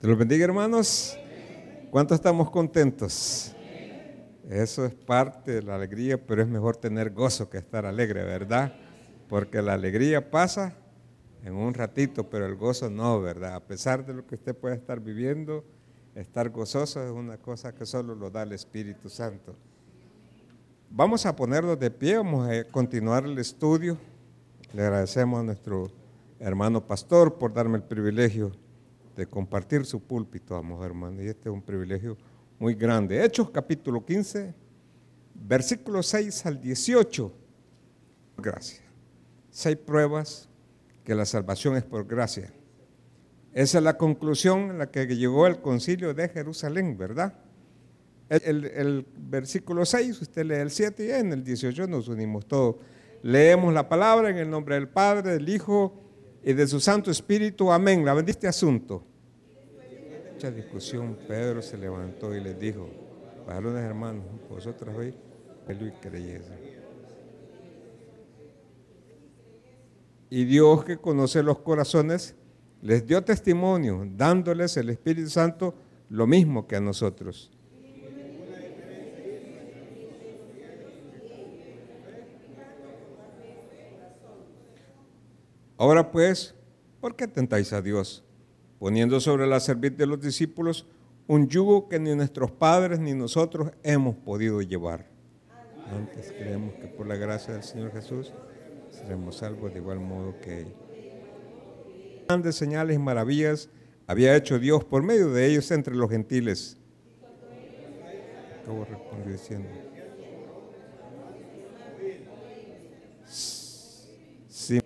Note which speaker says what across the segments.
Speaker 1: Te los bendiga, hermanos. ¿Cuántos estamos contentos? Eso es parte de la alegría, pero es mejor tener gozo que estar alegre, ¿verdad? Porque la alegría pasa en un ratito, pero el gozo no, ¿verdad? A pesar de lo que usted pueda estar viviendo, estar gozoso es una cosa que solo lo da el Espíritu Santo. Vamos a ponernos de pie, vamos a continuar el estudio. Le agradecemos a nuestro hermano pastor por darme el privilegio de compartir su púlpito, amor hermano, y este es un privilegio muy grande. Hechos capítulo 15, versículo 6 al 18. Gracias. Seis pruebas que la salvación es por gracia. Esa es la conclusión a la que llegó el concilio de Jerusalén, ¿verdad? El, el, versículo 6, usted lee el 7 y en el 18 nos unimos todos. Leemos la palabra en el nombre del Padre, del Hijo y de su Santo Espíritu. Amén. La bendiste asunto. Mucha discusión, Pedro se levantó y les dijo, varones hermanos, vosotros hoy, y creyese. Y Dios que conoce los corazones, les dio testimonio, dándoles el Espíritu Santo lo mismo que a nosotros. Ahora pues, ¿por qué tentáis a Dios? Poniendo sobre la cerviz de los discípulos un yugo que ni nuestros padres ni nosotros hemos podido llevar. Antes creemos que por la gracia del Señor Jesús seremos salvos de igual modo que Él. Grandes señales y maravillas había hecho Dios por medio de ellos entre los gentiles. Acabo diciendo. Sí.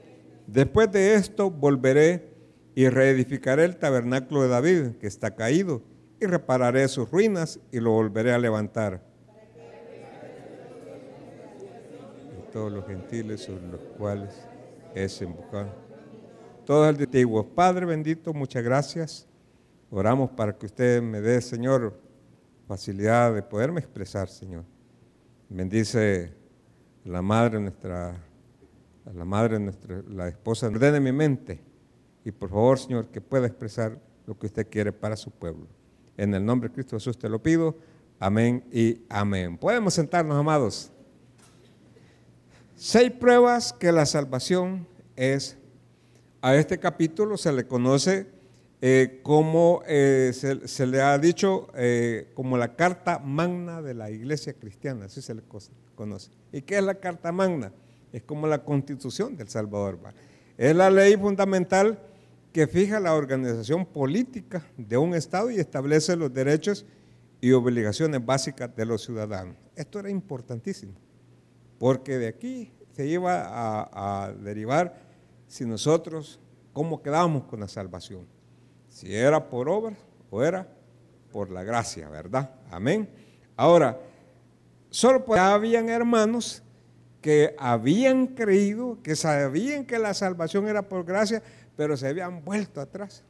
Speaker 1: Después de esto volveré y reedificaré el tabernáculo de David, que está caído, y repararé sus ruinas y lo volveré a levantar. Y todos los gentiles sobre los cuales es invocado. Todos el antiguo. Padre bendito, muchas gracias. Oramos para que usted me dé, Señor, facilidad de poderme expresar, Señor. Bendice la madre nuestra la madre, nuestra, la esposa, ordene mi mente y por favor, Señor, que pueda expresar lo que usted quiere para su pueblo. En el nombre de Cristo Jesús te lo pido. Amén y amén. Podemos sentarnos, amados. Seis pruebas que la salvación es. A este capítulo se le conoce eh, como eh, se, le ha dicho eh, como la carta magna de la iglesia cristiana, así se le conoce. ¿Y qué es la carta magna? es como la constitución del Salvador. Es la ley fundamental que fija la organización política de un Estado y establece los derechos y obligaciones básicas de los ciudadanos. Esto era importantísimo, porque de aquí se iba a, derivar si nosotros, cómo quedábamos con la salvación. Si era por obra o era por la gracia, ¿verdad? Amén. Ahora, solo pues, habían hermanos que habían creído, que sabían que la salvación era por gracia, pero se habían vuelto atrás.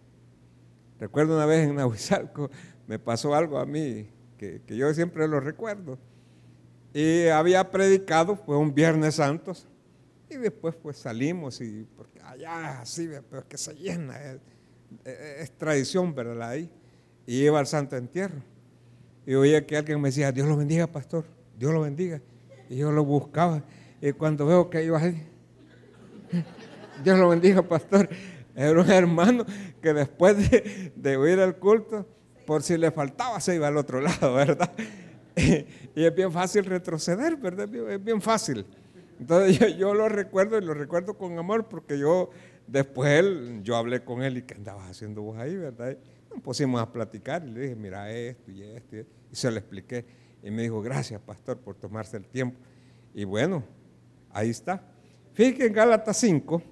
Speaker 1: Recuerdo una vez en Nahuizalco, me pasó algo a mí, que, yo siempre lo recuerdo. Y había predicado, fue un Viernes Santos, y después pues salimos, y porque allá así, pero es que se llena, es, tradición, ¿verdad? Ahí. Y iba al Santo Entierro. Y oía que alguien me decía, Dios lo bendiga, pastor, Dios lo bendiga. Y yo lo buscaba. Y cuando veo que iba ahí, Dios lo bendiga, pastor. Era un hermano que después de, oír el culto, por si le faltaba, se iba al otro lado, ¿verdad? Y, es bien fácil retroceder, ¿verdad? Es bien fácil. Entonces yo, lo recuerdo y lo recuerdo con amor porque yo, después yo hablé con él y que andabas haciendo vos ahí, ¿verdad? nos pusimos a platicar y le dije, mira esto y esto, y se lo expliqué. Y me dijo, gracias, pastor, por tomarse el tiempo. Y bueno, Ahí está. Fíjense en Gálatas 5,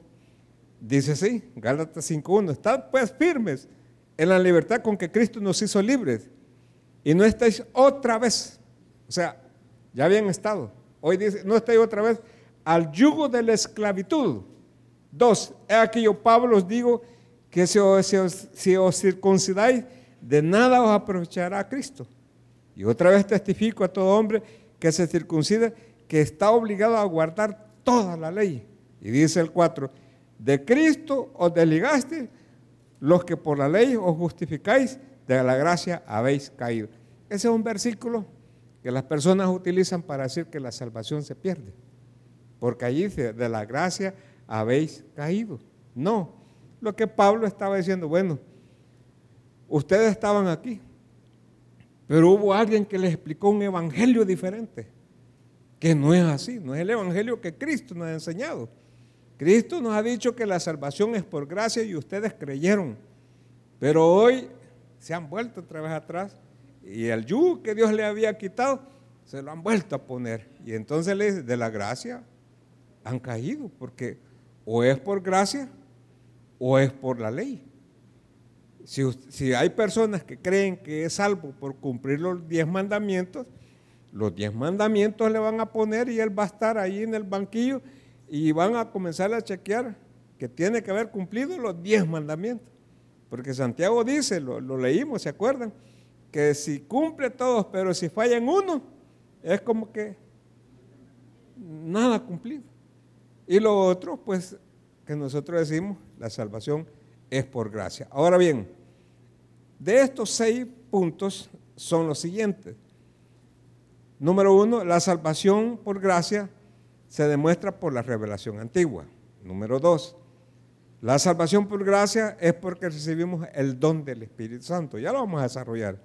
Speaker 1: dice así, Gálatas 5.1, estad pues firmes en la libertad con que Cristo nos hizo libres y no estáis otra vez, o sea, ya habían estado, hoy dice, no estáis otra vez al yugo de la esclavitud. Dos, aquí yo Pablo os digo que si os, si os circuncidáis, de nada os aprovechará Cristo. Y otra vez testifico a todo hombre que se circuncida que está obligado a guardar toda la ley. Y dice el 4, de Cristo os desligaste los que por la ley os justificáis, de la gracia habéis caído. Ese es un versículo que las personas utilizan para decir que la salvación se pierde. Porque allí dice, de la gracia habéis caído. No, lo que Pablo estaba diciendo, bueno, ustedes estaban aquí, pero hubo alguien que les explicó un evangelio diferente, que no es así, no es el evangelio que Cristo nos ha enseñado. Cristo nos ha dicho que la salvación es por gracia y ustedes creyeron, pero hoy se han vuelto otra vez atrás y el yugo que Dios le había quitado se lo han vuelto a poner. Y entonces le dice, de la gracia han caído, porque o es por gracia o es por la ley. Si, hay personas que creen que es salvo por cumplir los diez mandamientos, los diez mandamientos le van a poner y él va a estar ahí en el banquillo y van a comenzar a chequear que tiene que haber cumplido los diez mandamientos. Porque Santiago dice, lo, lo leímos, ¿se acuerdan? Que si cumple todos, pero si falla en uno, es como que nada cumplido. Y lo otro, pues, que nosotros decimos, la salvación es por gracia. Ahora bien, de estos seis puntos son los siguientes. Número uno, la salvación por gracia se demuestra por la revelación antigua. Número dos, la salvación por gracia es porque recibimos el don del Espíritu Santo. Ya lo vamos a desarrollar.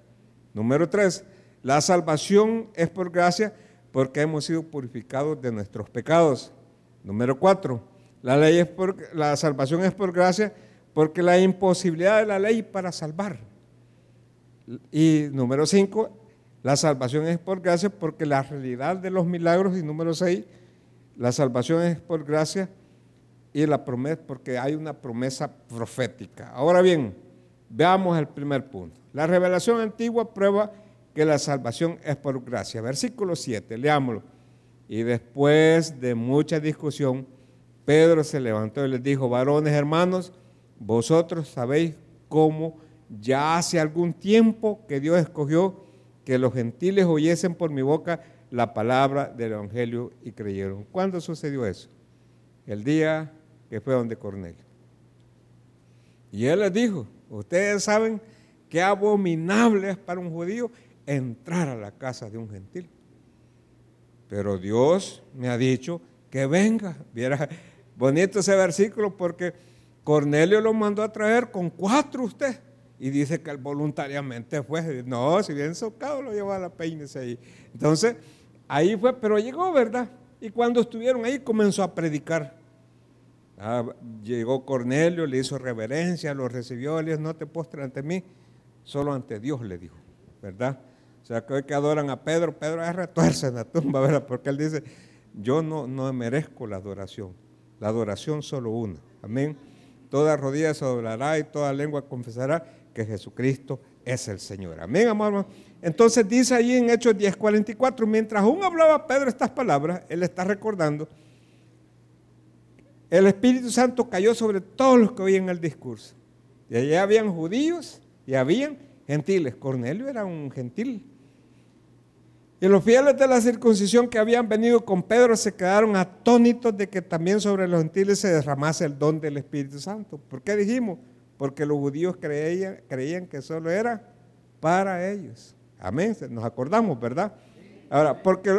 Speaker 1: Número tres, la salvación es por gracia porque hemos sido purificados de nuestros pecados. Número cuatro, la, ley es por, la salvación es por gracia porque la imposibilidad de la ley para salvar. Y número cinco, la salvación es por gracia porque la realidad de los milagros. Y número seis, la salvación es por gracia y la promesa, porque hay una promesa profética. Ahora bien, veamos el primer punto. La revelación antigua prueba que la salvación es por gracia. Versículo 7, leámoslo. Y después de mucha discusión, Pedro se levantó y les dijo, varones hermanos, vosotros sabéis cómo ya hace algún tiempo que Dios escogió que los gentiles oyesen por mi boca la palabra del Evangelio y creyeron. ¿Cuándo sucedió eso? El día que fue donde Cornelio. Y él les dijo, ustedes saben qué abominable es para un judío entrar a la casa de un gentil. Pero Dios me ha dicho que venga. Viera bonito ese versículo porque Cornelio lo mandó a traer con cuatro usted. Y dice que él voluntariamente fue. No, si bien socado lo llevó a la peines ahí. Entonces, ahí fue, pero llegó, ¿verdad? Y cuando estuvieron ahí comenzó a predicar. Ah, llegó Cornelio, le hizo reverencia, lo recibió, le dijo, no te postres ante mí, solo ante Dios le dijo, ¿verdad? O sea, que hoy que adoran a Pedro, Pedro es retuerce en la tumba, ¿verdad? Porque él dice, yo no, no merezco la adoración, la adoración solo una, amén. Toda rodilla se doblará y toda lengua confesará que Jesucristo es el Señor. Amén, amor. Entonces dice ahí en Hechos 10:44, mientras aún hablaba Pedro estas palabras, él está recordando el Espíritu Santo cayó sobre todos los que oían el discurso. Y allá habían judíos y habían gentiles. Cornelio era un gentil. Y los fieles de la circuncisión que habían venido con Pedro se quedaron atónitos de que también sobre los gentiles se derramase el don del Espíritu Santo. ¿Por qué dijimos? Porque los judíos creían, creían que solo era para ellos. Amén. Nos acordamos, ¿verdad? Ahora, porque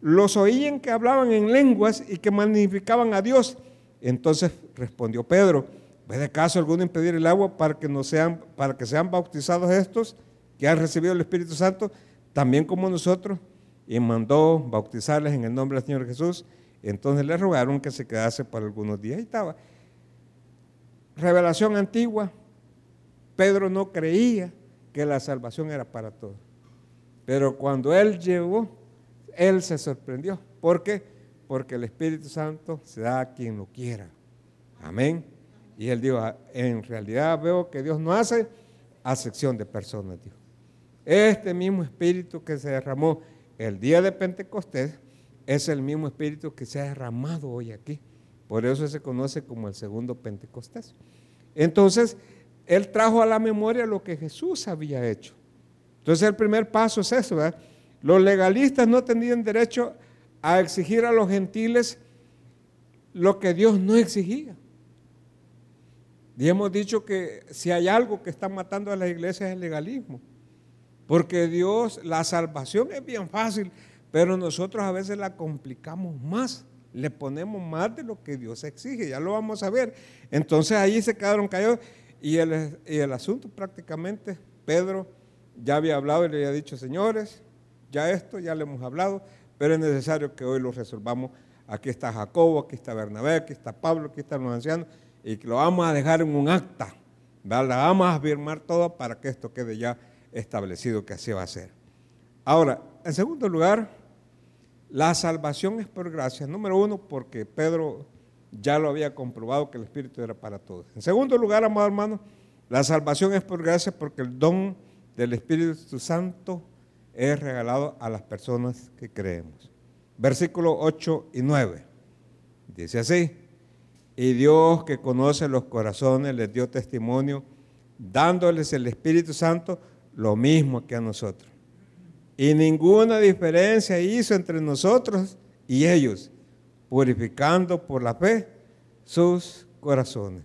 Speaker 1: los oían que hablaban en lenguas y que magnificaban a Dios entonces respondió Pedro, ¿puede caso alguno impedir el agua para que, no sean, para que sean bautizados estos que han recibido el Espíritu Santo, también como nosotros? Y mandó bautizarles en el nombre del Señor Jesús. Entonces le rogaron que se quedase por algunos días. Ahí estaba. Revelación antigua. Pedro no creía que la salvación era para todos. Pero cuando él llegó, él se sorprendió. ¿Por qué? porque el Espíritu Santo se da a quien lo quiera. Amén. Y él dijo, ah, en realidad veo que Dios no hace acepción de personas, dijo. Este mismo Espíritu que se derramó el día de Pentecostés es el mismo Espíritu que se ha derramado hoy aquí. Por eso se conoce como el segundo Pentecostés. Entonces, él trajo a la memoria lo que Jesús había hecho. Entonces, el primer paso es eso. Los legalistas no tenían derecho a exigir a los gentiles lo que Dios no exigía. Y hemos dicho que si hay algo que está matando a las iglesias es el legalismo. Porque Dios, la salvación es bien fácil, pero nosotros a veces la complicamos más. Le ponemos más de lo que Dios exige, ya lo vamos a ver. Entonces ahí se quedaron callados y el, y el asunto prácticamente, Pedro ya había hablado y le había dicho, señores, ya esto, ya le hemos hablado, pero es necesario que hoy lo resolvamos. Aquí está Jacobo, aquí está Bernabé, aquí está Pablo, aquí están los ancianos, y que lo vamos a dejar en un acta. La vamos a firmar todo para que esto quede ya establecido que así va a ser. Ahora, en segundo lugar, la salvación es por gracia. Número uno, porque Pedro ya lo había comprobado que el Espíritu era para todos. En segundo lugar, amado hermano, la salvación es por gracia porque el don del Espíritu Santo es regalado a las personas que creemos. Versículos 8 y 9. Dice así, y Dios que conoce los corazones les dio testimonio, dándoles el Espíritu Santo lo mismo que a nosotros. Y ninguna diferencia hizo entre nosotros y ellos, purificando por la fe sus corazones.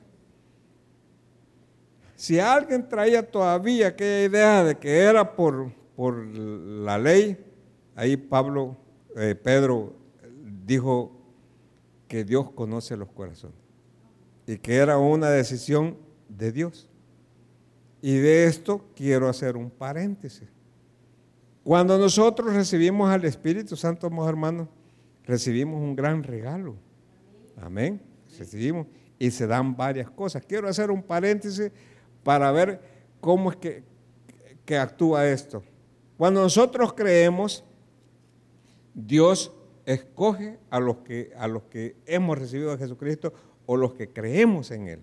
Speaker 1: Si alguien traía todavía aquella idea de que era por, por la ley, ahí Pablo, eh, Pedro dijo que Dios conoce los corazones y que era una decisión de Dios. Y de esto quiero hacer un paréntesis. Cuando nosotros recibimos al Espíritu Santo, hermanos, recibimos un gran regalo. Amén. Recibimos y se dan varias cosas. Quiero hacer un paréntesis para ver cómo es que, actúa esto. Cuando nosotros creemos, Dios escoge a los que, a los que hemos recibido a Jesucristo o los que creemos en Él.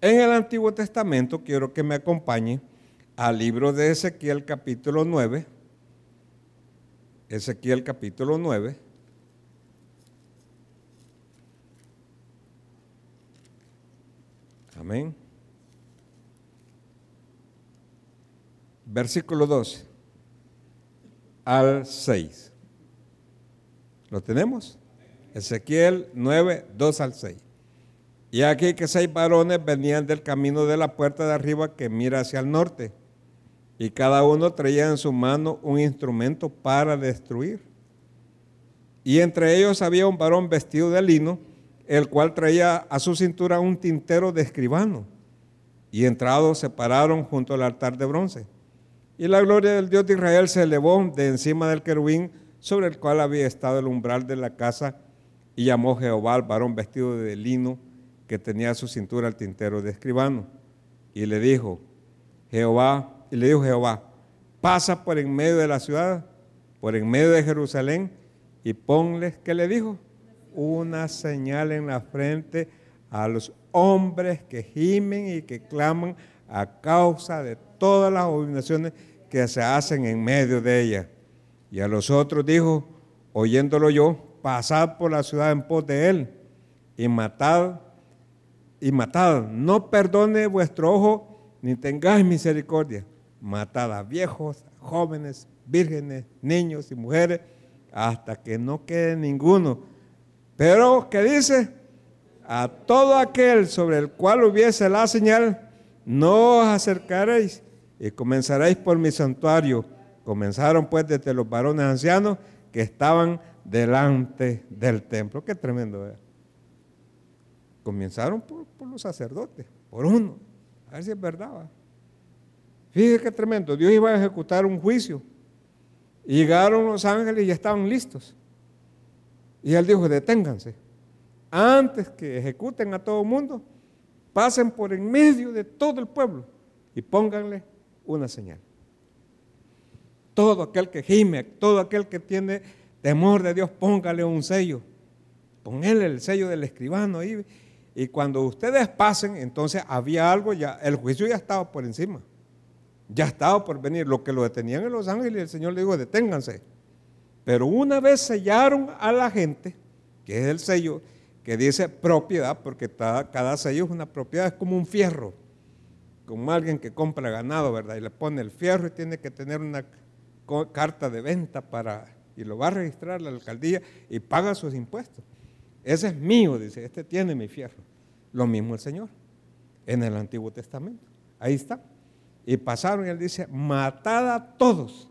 Speaker 1: En el Antiguo Testamento quiero que me acompañe al libro de Ezequiel capítulo 9. Ezequiel capítulo 9. Amén. Versículo 12 al 6. ¿Lo tenemos? Ezequiel 9, 2 al 6. Y aquí que seis varones venían del camino de la puerta de arriba que mira hacia el norte, y cada uno traía en su mano un instrumento para destruir. Y entre ellos había un varón vestido de lino, el cual traía a su cintura un tintero de escribano. Y entrados se pararon junto al altar de bronce. Y la gloria del Dios de Israel se elevó de encima del querubín sobre el cual había estado el umbral de la casa, y llamó Jehová al varón vestido de lino, que tenía a su cintura el tintero de escribano. Y le dijo, Jehová, y le dijo Jehová, pasa por en medio de la ciudad, por en medio de Jerusalén, y ponles, ¿qué le dijo? Una señal en la frente a los hombres que gimen y que claman a causa de todas las abominaciones que se hacen en medio de ella. Y a los otros dijo, oyéndolo yo, pasad por la ciudad en pos de él y matad y matad. No perdone vuestro ojo ni tengáis misericordia. Matad a viejos, jóvenes, vírgenes, niños y mujeres, hasta que no quede ninguno. Pero, ¿qué dice? A todo aquel sobre el cual hubiese la señal, no os acercaréis y comenzaréis por mi santuario. Comenzaron pues desde los varones ancianos que estaban delante del templo. Qué tremendo. ¿eh? Comenzaron por, los sacerdotes, por uno. A ver si es verdad. Fíjese qué tremendo. Dios iba a ejecutar un juicio. Llegaron los ángeles y ya estaban listos. Y él dijo, deténganse. Antes que ejecuten a todo el mundo, pasen por en medio de todo el pueblo y pónganle una señal. Todo aquel que gime, todo aquel que tiene temor de Dios, póngale un sello. Ponle el sello del escribano ahí y cuando ustedes pasen, entonces había algo, ya el juicio ya estaba por encima. Ya estaba por venir. Lo que lo detenían en los ángeles, el Señor le dijo, deténganse. Pero una vez sellaron a la gente, que es el sello, que dice propiedad, porque cada, sello es una propiedad, es como un fierro, como alguien que compra ganado, ¿verdad? Y le pone el fierro y tiene que tener una carta de venta para, y lo va a registrar la alcaldía y paga sus impuestos. Ese es mío, dice, este tiene mi fierro. Lo mismo el Señor. en el Antiguo Testamento. Ahí está. Y pasaron y él dice, matad a todos,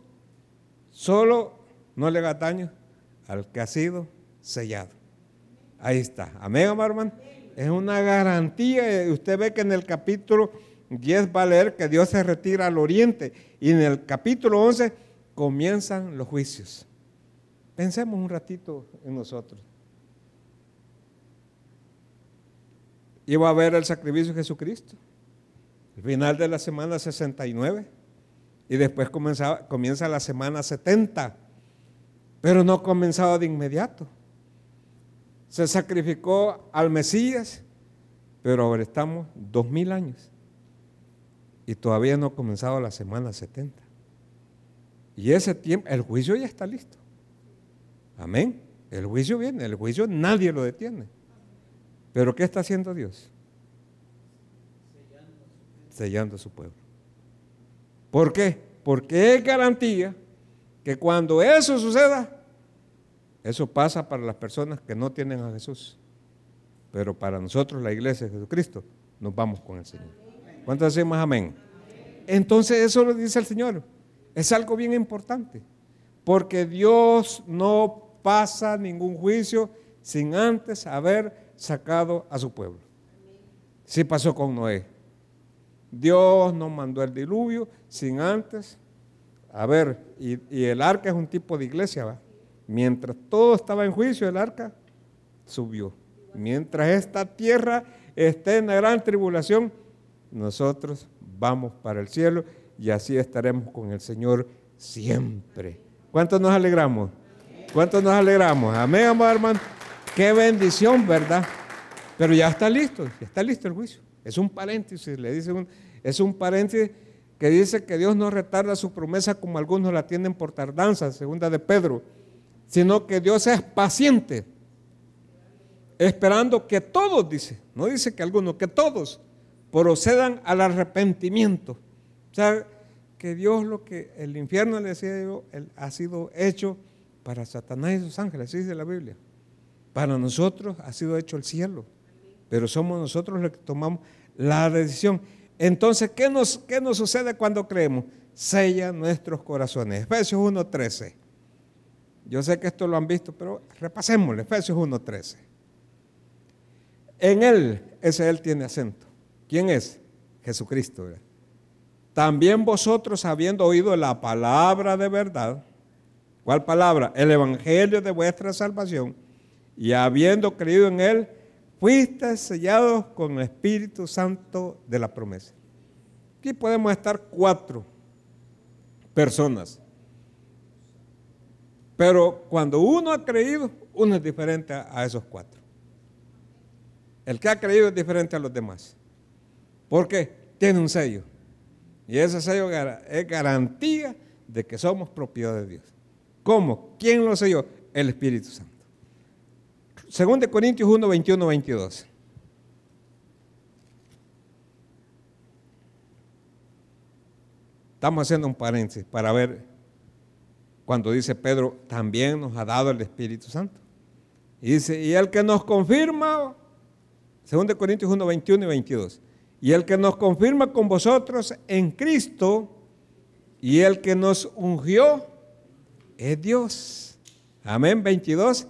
Speaker 1: solo no le haga daño al que ha sido sellado. Ahí está. Amén, hermano. Es una garantía. Usted ve que en el capítulo 10 va a leer que Dios se retira al oriente. Y en el capítulo 11 comienzan los juicios. Pensemos un ratito en nosotros. Iba a ver el sacrificio de Jesucristo. Final de la semana 69. Y después comienza la semana 70. Pero no comenzaba de inmediato. Se sacrificó al Mesías, pero ahora estamos dos mil años y todavía no ha comenzado la semana 70. Y ese tiempo, el juicio ya está listo. Amén. El juicio viene, el juicio nadie lo detiene. Pero ¿qué está haciendo Dios? Sellando a su pueblo. ¿Por qué? Porque es garantía que cuando eso suceda, eso pasa para las personas que no tienen a Jesús. Pero para nosotros, la iglesia de Jesucristo, nos vamos con el Señor. ¿Cuántos decimos amén? Entonces eso lo dice el Señor. Es algo bien importante. Porque Dios no pasa ningún juicio sin antes haber sacado a su pueblo. Sí pasó con Noé. Dios no mandó el diluvio sin antes. A ver, y, el arca es un tipo de iglesia, ¿va? Mientras todo estaba en juicio, el arca subió. Mientras esta tierra esté en la gran tribulación, nosotros vamos para el cielo y así estaremos con el Señor siempre. ¿Cuántos nos alegramos? ¿Cuántos nos alegramos? Amén, hermano. Qué bendición, ¿verdad? Pero ya está listo, ya está listo el juicio. Es un paréntesis, le dice un, es un paréntesis que dice que Dios no retarda su promesa como algunos la tienen por tardanza, segunda de Pedro sino que Dios es paciente, esperando que todos, dice, no dice que algunos, que todos procedan al arrepentimiento. O sea, que Dios lo que el infierno le decía yo, ha sido hecho para Satanás y sus ángeles, así dice la Biblia. Para nosotros ha sido hecho el cielo, pero somos nosotros los que tomamos la decisión. Entonces, ¿qué nos, qué nos sucede cuando creemos? Sella nuestros corazones. Efesios 1.13. Yo sé que esto lo han visto, pero repasémoslo, Efesios 1.13. En él, ese él tiene acento. ¿Quién es? Jesucristo. También vosotros, habiendo oído la palabra de verdad, ¿cuál palabra? El evangelio de vuestra salvación, y habiendo creído en él, fuiste sellados con el Espíritu Santo de la promesa. Aquí podemos estar cuatro personas pero cuando uno ha creído, uno es diferente a esos cuatro. El que ha creído es diferente a los demás. Porque tiene un sello. Y ese sello es garantía de que somos propiedad de Dios. ¿Cómo? ¿Quién lo selló? El Espíritu Santo. Según de Corintios 1, 21, 22. Estamos haciendo un paréntesis para ver cuando dice Pedro, también nos ha dado el Espíritu Santo. Y dice, y el que nos confirma, 2 Corintios 1, 21 y 22, y el que nos confirma con vosotros en Cristo, y el que nos ungió, es Dios. Amén, 22,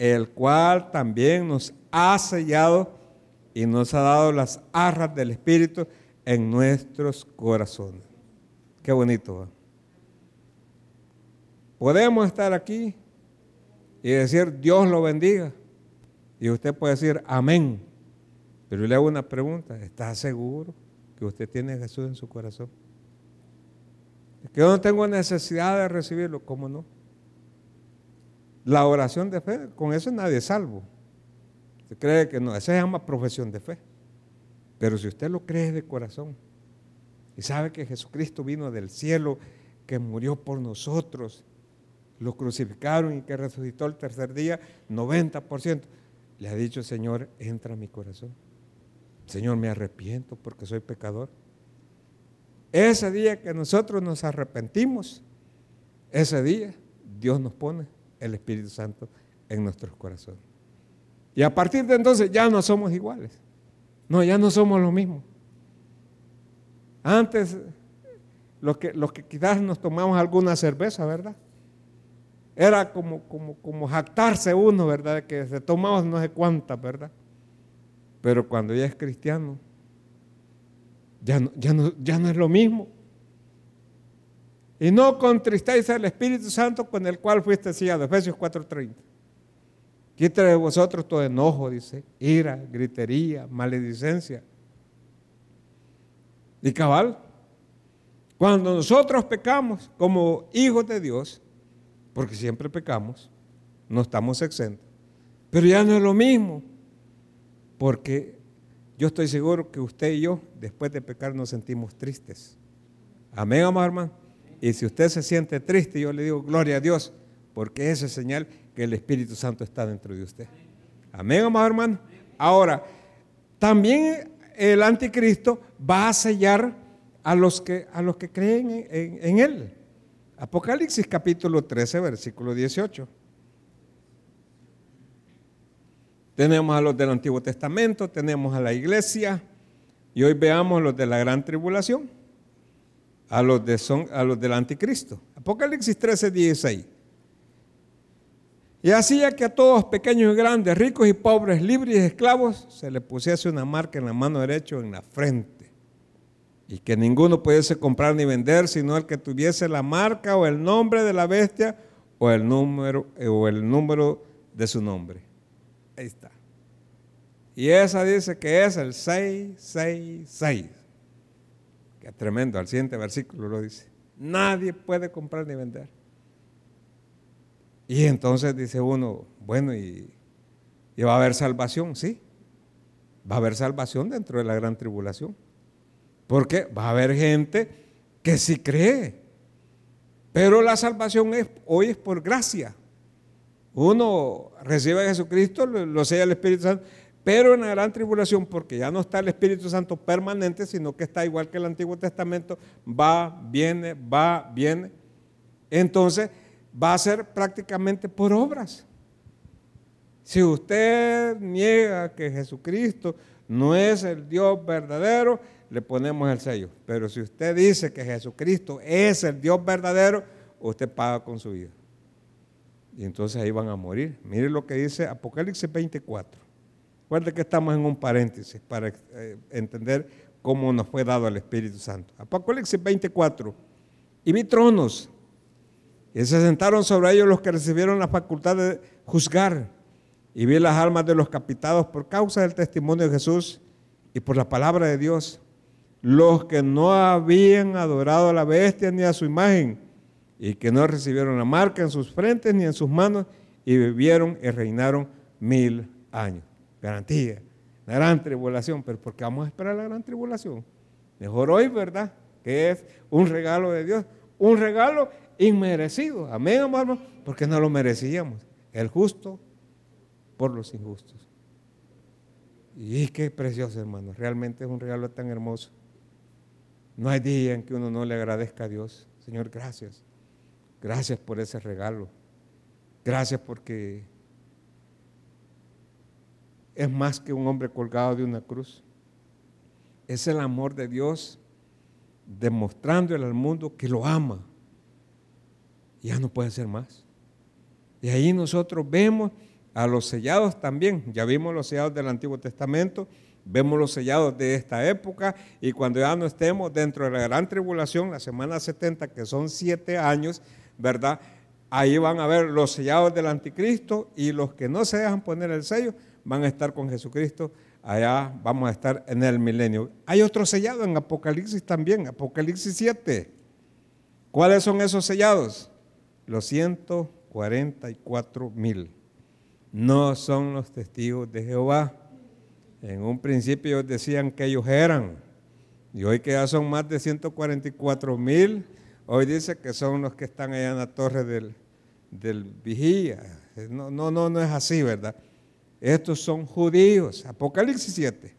Speaker 1: el cual también nos ha sellado y nos ha dado las arras del Espíritu en nuestros corazones. Qué bonito. Podemos estar aquí y decir Dios lo bendiga. Y usted puede decir amén. Pero le hago una pregunta, ¿está seguro que usted tiene a Jesús en su corazón? que yo no tengo necesidad de recibirlo, ¿cómo no? La oración de fe, con eso nadie es salvo. Se cree que no, eso se llama profesión de fe. Pero si usted lo cree de corazón y sabe que Jesucristo vino del cielo, que murió por nosotros, lo crucificaron y que resucitó el tercer día, 90%. Le ha dicho, Señor, entra a mi corazón. Señor, me arrepiento porque soy pecador. Ese día que nosotros nos arrepentimos, ese día Dios nos pone el Espíritu Santo en nuestros corazones. Y a partir de entonces ya no somos iguales. No, ya no somos lo mismo. Antes, los que, los que quizás nos tomamos alguna cerveza, ¿verdad? Era como, como, como jactarse uno, ¿verdad? Que se tomaba no sé cuántas, ¿verdad? Pero cuando ya es cristiano, ya no, ya no, ya no es lo mismo. Y no contristéis al Espíritu Santo con el cual fuiste sellado. Efesios 4:30. Quítale de vosotros todo enojo, dice, ira, gritería, maledicencia. Y cabal, cuando nosotros pecamos como hijos de Dios, porque siempre pecamos, no estamos exentos, pero ya no es lo mismo, porque yo estoy seguro que usted y yo, después de pecar, nos sentimos tristes. Amén, amado hermano. Y si usted se siente triste, yo le digo, gloria a Dios, porque esa es señal que el Espíritu Santo está dentro de usted. Amén, amado hermano. Ahora, también el anticristo va a sellar a los que, a los que creen en, en él. Apocalipsis capítulo 13, versículo 18. Tenemos a los del Antiguo Testamento, tenemos a la iglesia y hoy veamos los de la gran tribulación, a los, de son, a los del anticristo. Apocalipsis 13, 16. Y hacía que a todos, pequeños y grandes, ricos y pobres, libres y esclavos, se le pusiese una marca en la mano derecha o en la frente. Y que ninguno pudiese comprar ni vender, sino el que tuviese la marca o el nombre de la bestia o el número, o el número de su nombre. Ahí está. Y esa dice que es el 666. Qué tremendo, al siguiente versículo lo dice. Nadie puede comprar ni vender. Y entonces dice uno, bueno, y, va a haber salvación, sí. Va a haber salvación dentro de la gran tribulación. Porque va a haber gente que sí cree. Pero la salvación es, hoy es por gracia. Uno recibe a Jesucristo, lo, lo sella el Espíritu Santo, pero en la gran tribulación, porque ya no está el Espíritu Santo permanente, sino que está igual que el Antiguo Testamento, va, viene, va, viene. Entonces, va a ser prácticamente por obras. Si usted niega que Jesucristo no es el Dios verdadero, le ponemos el sello. Pero si usted dice que Jesucristo es el Dios verdadero, usted paga con su vida. Y entonces ahí van a morir. Mire lo que dice Apocalipsis 24. Recuerde que estamos en un paréntesis para eh, entender cómo nos fue dado el Espíritu Santo. Apocalipsis 24. Y vi tronos y se sentaron sobre ellos los que recibieron la facultad de juzgar. Y vi las almas de los capitados por causa del testimonio de Jesús y por la palabra de Dios. Los que no habían adorado a la bestia ni a su imagen y que no recibieron la marca en sus frentes ni en sus manos y vivieron y reinaron mil años. Garantía. La gran tribulación. Pero ¿por qué vamos a esperar la gran tribulación? Mejor hoy, ¿verdad? Que es un regalo de Dios. Un regalo inmerecido. Amén, hermano, porque no lo merecíamos. El justo por los injustos. Y qué precioso, hermano. Realmente es un regalo tan hermoso. No hay día en que uno no le agradezca a Dios. Señor, gracias. Gracias por ese regalo. Gracias porque es más que un hombre colgado de una cruz. Es el amor de Dios demostrándole al mundo que lo ama ya no puede ser más. Y ahí nosotros vemos a los sellados también, ya vimos los sellados del Antiguo Testamento, vemos los sellados de esta época y cuando ya no estemos dentro de la gran tribulación, la semana 70, que son siete años, ¿verdad? Ahí van a ver los sellados del anticristo y los que no se dejan poner el sello van a estar con Jesucristo. Allá vamos a estar en el milenio. Hay otro sellado en Apocalipsis también, Apocalipsis 7. ¿Cuáles son esos sellados? los 144 mil no son los testigos de Jehová. En un principio decían que ellos eran, y hoy que ya son más de 144 mil, hoy dice que son los que están allá en la torre del, del vigía. No, no, no, no es así, ¿verdad? Estos son judíos. Apocalipsis 7.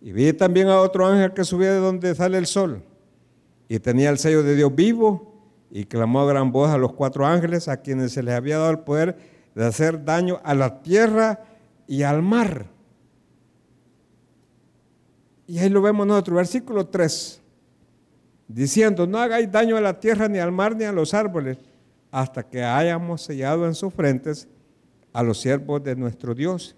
Speaker 1: Y vi también a otro ángel que subía de donde sale el sol y tenía el sello de Dios vivo y clamó a gran voz a los cuatro ángeles a quienes se les había dado el poder de hacer daño a la tierra y al mar. Y ahí lo vemos nosotros, versículo 3. diciendo, no hagáis daño a la tierra, ni al mar, ni a los árboles, hasta que hayamos sellado en sus frentes a los siervos de nuestro Dios.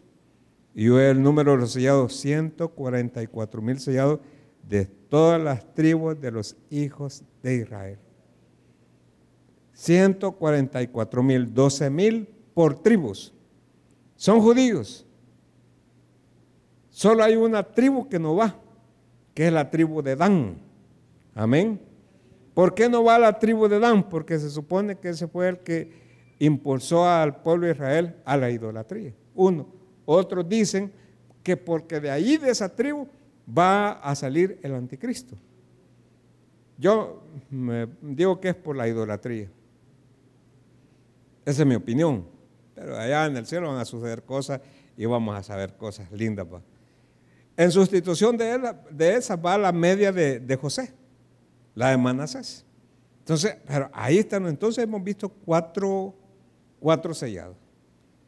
Speaker 1: Y el número de los sellados, 144 mil sellados de todas las tribus de los hijos de Israel. 144 mil, 12 mil por tribus. Son judíos. Solo hay una tribu que no va, que es la tribu de Dan. Amén. ¿Por qué no va la tribu de Dan? Porque se supone que ese fue el que impulsó al pueblo de Israel a la idolatría. Uno. Otros dicen que porque de ahí, de esa tribu, va a salir el anticristo. Yo digo que es por la idolatría. Esa es mi opinión. Pero allá en el cielo van a suceder cosas y vamos a saber cosas lindas. En sustitución de esa va la media de, José, la de Manasés. Entonces, pero ahí están. Entonces hemos visto cuatro, cuatro sellados.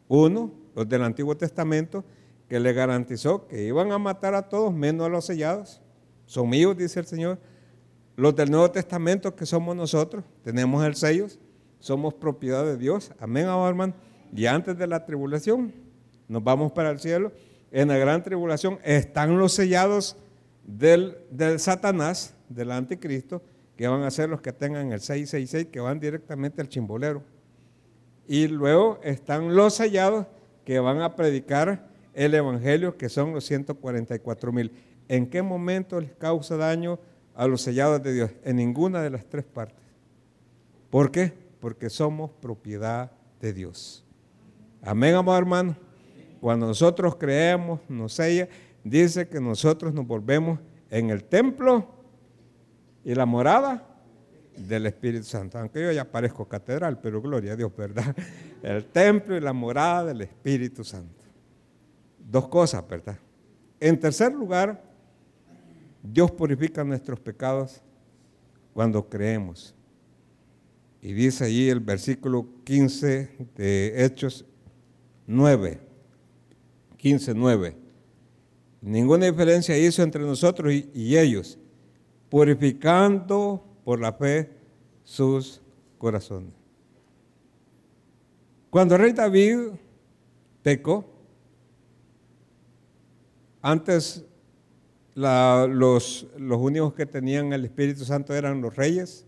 Speaker 1: Uno, los del Antiguo Testamento, que le garantizó que iban a matar a todos menos a los sellados. Son míos, dice el Señor. Los del Nuevo Testamento, que somos nosotros, tenemos el sello, somos propiedad de Dios. Amén, hermano. Y antes de la tribulación, nos vamos para el cielo. En la gran tribulación están los sellados del, del Satanás, del anticristo, que van a ser los que tengan el 666, que van directamente al chimbolero. Y luego están los sellados que van a predicar el Evangelio, que son los 144 mil. ¿En qué momento les causa daño a los sellados de Dios? En ninguna de las tres partes. ¿Por qué? Porque somos propiedad de Dios. Amén, amado hermano. Cuando nosotros creemos, nos sella, dice que nosotros nos volvemos en el templo y la morada del Espíritu Santo. Aunque yo ya parezco catedral, pero gloria a Dios, ¿verdad? El templo y la morada del Espíritu Santo dos cosas, ¿verdad? En tercer lugar, Dios purifica nuestros pecados cuando creemos. Y dice allí el versículo 15 de Hechos 9, 15, 9. Ninguna diferencia hizo entre nosotros y, y ellos, purificando por la fe sus corazones. Cuando el rey David pecó, antes los, únicos que tenían el Espíritu Santo eran los reyes,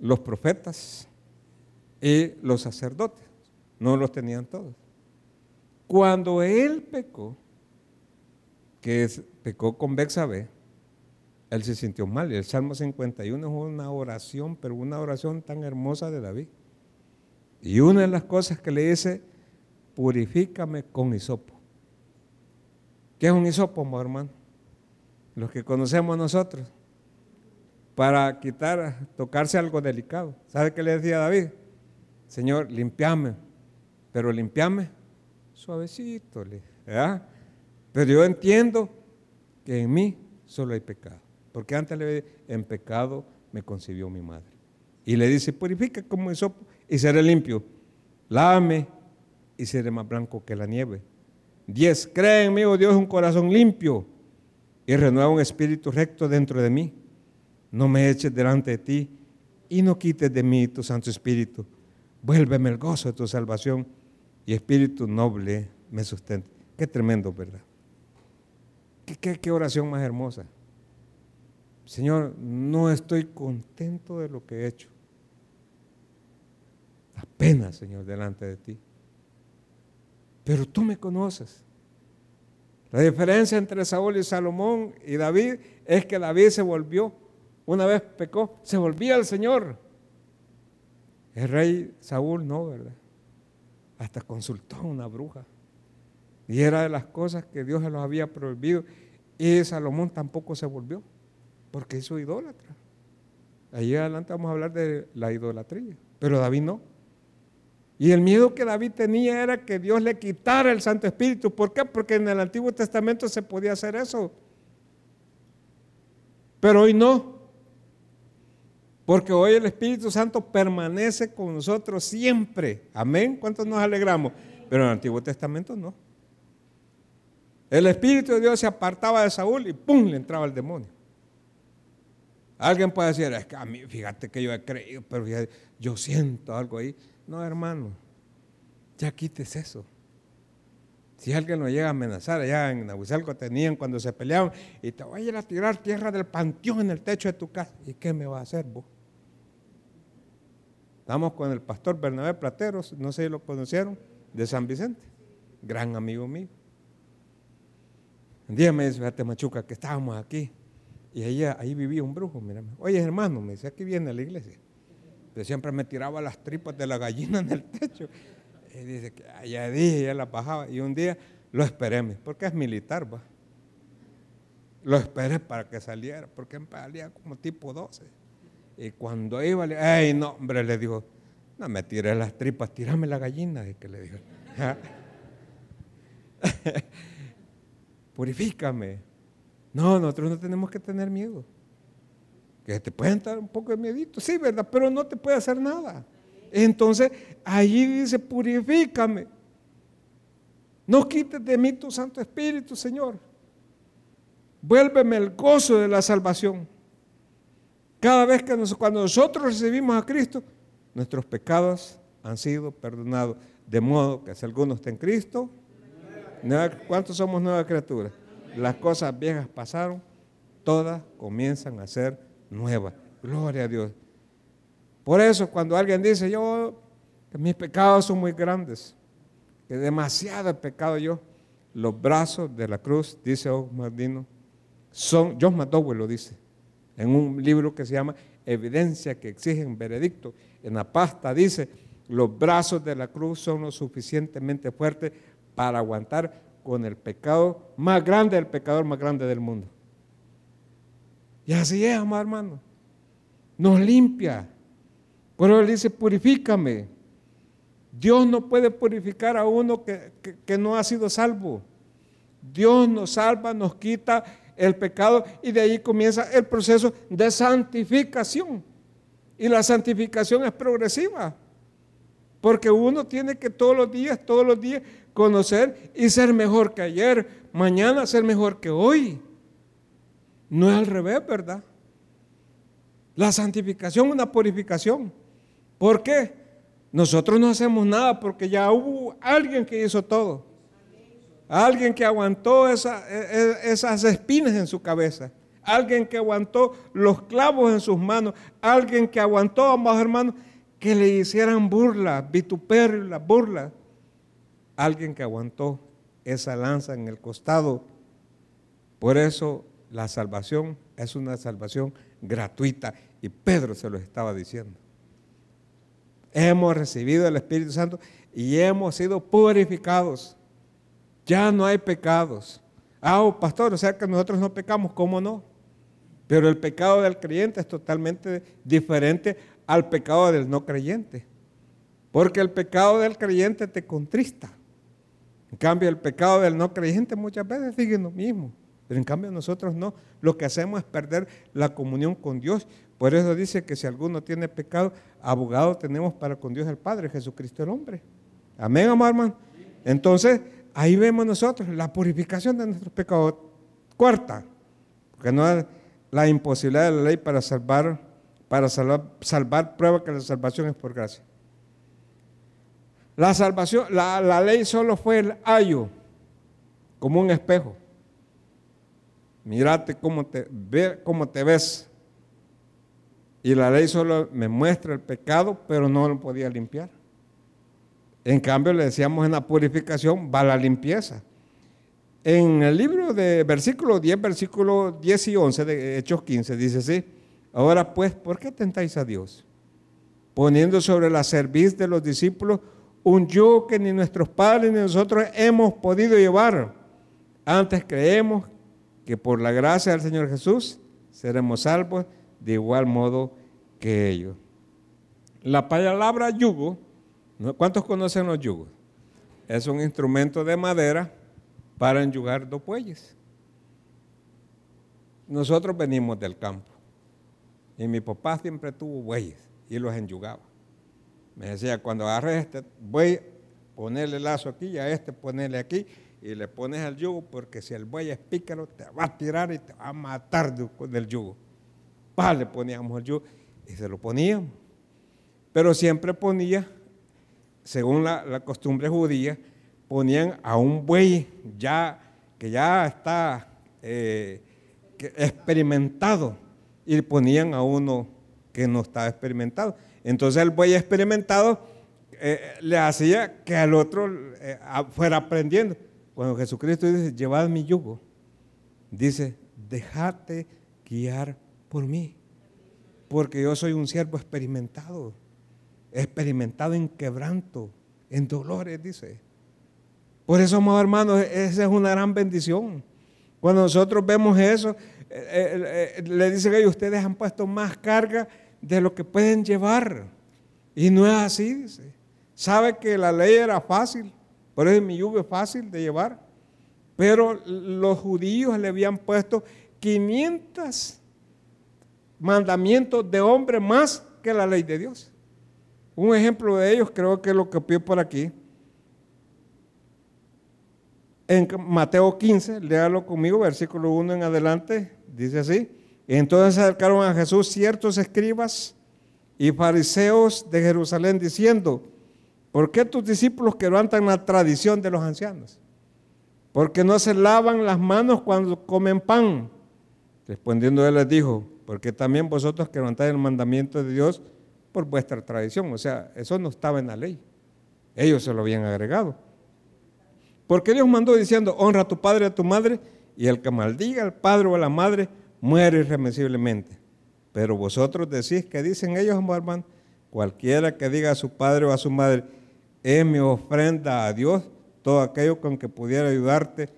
Speaker 1: los profetas y los sacerdotes. No los tenían todos. Cuando él pecó, que pecó con Bexabé, él se sintió mal. El Salmo 51 es una oración, pero una oración tan hermosa de David. Y una de las cosas que le dice, purifícame con hisopo. ¿Qué es un hisopo, hermano? Los que conocemos nosotros. Para quitar, tocarse algo delicado. ¿Sabe qué le decía David? Señor, limpiame. Pero limpiame suavecito. ¿verdad? Pero yo entiendo que en mí solo hay pecado. Porque antes le en pecado me concibió mi madre. Y le dice, purifica como hisopo y seré limpio. Lávame y seré más blanco que la nieve. 10. Cree en mí, oh Dios, un corazón limpio y renueva un espíritu recto dentro de mí. No me eches delante de ti y no quites de mí tu Santo Espíritu. Vuélveme el gozo de tu salvación y espíritu noble me sustente. Qué tremendo, ¿verdad? ¿Qué, qué oración más hermosa? Señor, no estoy contento de lo que he hecho. Apenas, Señor, delante de ti pero tú me conoces. La diferencia entre Saúl y Salomón y David es que David se volvió, una vez pecó, se volvía al Señor. El rey Saúl no, ¿verdad? Hasta consultó a una bruja. Y era de las cosas que Dios se los había prohibido. Y Salomón tampoco se volvió, porque hizo idólatra. Allí adelante vamos a hablar de la idolatría. Pero David no. Y el miedo que David tenía era que Dios le quitara el Santo Espíritu. ¿Por qué? Porque en el Antiguo Testamento se podía hacer eso. Pero hoy no. Porque hoy el Espíritu Santo permanece con nosotros siempre. Amén. ¿Cuántos nos alegramos? Pero en el Antiguo Testamento no. El Espíritu de Dios se apartaba de Saúl y ¡pum! le entraba el demonio. Alguien puede decir, es que a mí, fíjate que yo he creído, pero yo siento algo ahí. No, hermano, ya quites eso. Si alguien lo llega a amenazar, allá en Nahuizalco tenían cuando se peleaban, y te voy a ir a tirar tierra del panteón en el techo de tu casa. ¿Y qué me va a hacer vos? Estamos con el pastor Bernabé Plateros, no sé si lo conocieron, de San Vicente, gran amigo mío. Un día me dice, fíjate Machuca, que estábamos aquí, y ahí, ahí vivía un brujo, mira. Oye hermano, me dice, aquí viene la iglesia. Yo siempre me tiraba las tripas de la gallina en el techo. Y dice que ya dije, ya la bajaba. Y un día lo esperé, porque es militar, va. Lo esperé para que saliera, porque salía como tipo 12. Y cuando iba, le ¡ay, no, hombre! Le dijo, no me tiré las tripas, tirame la gallina. Y que le dijo, purifícame. No, nosotros no tenemos que tener miedo. Que te pueden dar un poco de miedito, sí, ¿verdad? Pero no te puede hacer nada. Entonces, allí dice, purifícame. No quites de mí tu Santo Espíritu, Señor. Vuélveme el gozo de la salvación. Cada vez que cuando nosotros recibimos a Cristo, nuestros pecados han sido perdonados. De modo que si alguno está en Cristo, ¿cuántos somos nuevas criaturas? Las cosas viejas pasaron, todas comienzan a ser nuevas. Gloria a Dios. Por eso cuando alguien dice, yo, que mis pecados son muy grandes, que demasiado pecado yo, los brazos de la cruz, dice Osmardino, son, John McDowell lo dice, en un libro que se llama Evidencia que exigen veredicto. En la pasta dice, los brazos de la cruz son lo suficientemente fuertes para aguantar con el pecado más grande, el pecador más grande del mundo. Y así es, amado hermano. Nos limpia, pero él dice, purifícame. Dios no puede purificar a uno que, no ha sido salvo. Dios nos salva, nos quita el pecado y de ahí comienza el proceso de santificación. Y la santificación es progresiva. Porque uno tiene que todos los días, todos los días conocer y ser mejor que ayer, mañana ser mejor que hoy. No es al revés, ¿verdad? La santificación una purificación. ¿Por qué? Nosotros no hacemos nada porque ya hubo alguien que hizo todo. Alguien que aguantó e, e, esas espinas en su cabeza. Alguien que aguantó los clavos en sus manos. Alguien que aguantó, amados hermanos, que le hicieran burla, vituperio, la burla. Alguien que aguantó esa lanza en el costado. Por eso la salvación es una salvación gratuita. Y Pedro se lo estaba diciendo hemos recibido el Espíritu Santo y hemos sido purificados. Ya no hay pecados. Ah, oh, pastor, o sea que nosotros no pecamos, ¿cómo no? Pero el pecado del creyente es totalmente diferente al pecado del no creyente. Porque el pecado del creyente te contrista. En cambio, el pecado del no creyente muchas veces sigue lo mismo. Pero en cambio nosotros no. Lo que hacemos es perder la comunión con Dios. Por eso dice que si alguno tiene pecado, abogado tenemos para con Dios el Padre, Jesucristo el hombre. Amén, amado hermano. Entonces, ahí vemos nosotros la purificación de nuestros pecados. Cuarta, porque no es la imposibilidad de la ley para salvar, para salvar, salvar prueba que la salvación es por gracia. La salvación, la, la ley solo fue el ayo, como un espejo. Mírate cómo te, ve, cómo te ves. Y la ley solo me muestra el pecado, pero no lo podía limpiar. En cambio, le decíamos en la purificación va la limpieza. En el libro de versículo 10, versículo 10 y 11 de Hechos 15, dice así, ahora pues, ¿por qué tentáis a Dios? Poniendo sobre la cerviz de los discípulos un yugo que ni nuestros padres ni nosotros hemos podido llevar. Antes creemos que por la gracia del Señor Jesús seremos salvos de igual modo que ellos. La palabra yugo, ¿cuántos conocen los yugos? Es un instrumento de madera para enyugar dos bueyes. Nosotros venimos del campo y mi papá siempre tuvo bueyes y los enyugaba. Me decía, cuando agarres este buey, ponerle lazo aquí y a este ponerle aquí y le pones el yugo porque si el buey es pícaro te va a tirar y te va a matar con el yugo. pa, le poníamos el yugo y se lo poníamos. Pero siempre ponía, según la, costumbre judía, ponían a un buey ya que ya está eh, experimentado y ponían a uno que no estaba experimentado. Entonces el buey experimentado eh, le hacía que al otro eh, fuera aprendiendo. Cuando Jesucristo dice, llevad mi yugo, dice, dejate guiar por mí, porque yo soy un siervo experimentado, experimentado en quebranto, en dolores, dice. Por eso, amados hermanos, esa es una gran bendición. Cuando nosotros vemos eso, eh, le dicen que ustedes han puesto más carga de lo que pueden llevar. Y no es así, dice. Sabe que la ley era fácil, por eso mi lluvia es fácil de llevar. Pero los judíos le habían puesto 500 mandamientos de hombre más que la ley de Dios. Un ejemplo de ellos creo que lo copió por aquí. En Mateo 15, léalo conmigo, versículo 1 en adelante, dice así. Entonces acercaron a Jesús ciertos escribas y fariseos de Jerusalén diciendo, ¿por qué tus discípulos quebrantan la tradición de los ancianos? Porque no se lavan las manos cuando comen pan. Respondiendo él les dijo, porque también vosotros quebrantáis el mandamiento de Dios por vuestra tradición. O sea, eso no estaba en la ley. Ellos se lo habían agregado. Porque Dios mandó diciendo, honra a tu padre y a tu madre, y el que maldiga al padre o a la madre muere irremisiblemente. Pero vosotros decís que dicen ellos, hermano, cualquiera que diga a su padre o a su madre, es mi ofrenda a Dios, todo aquello con que pudiera ayudarte,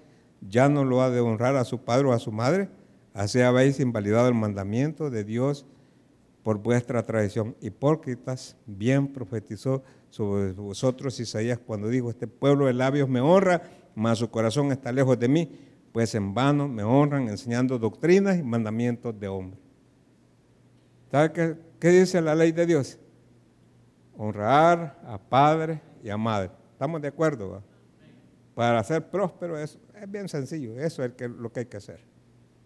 Speaker 1: ya no lo ha de honrar a su padre o a su madre. Así habéis invalidado el mandamiento de Dios por vuestra tradición. Hipócritas, bien profetizó sobre vosotros Isaías cuando dijo, este pueblo de labios me honra, mas su corazón está lejos de mí, pues en vano me honran enseñando doctrinas y mandamientos de hombre. ¿Sabe qué, dice la ley de Dios? Honrar a padre y a madre. ¿Estamos de acuerdo? Para ser próspero es, es, bien sencillo, eso es lo que hay que hacer.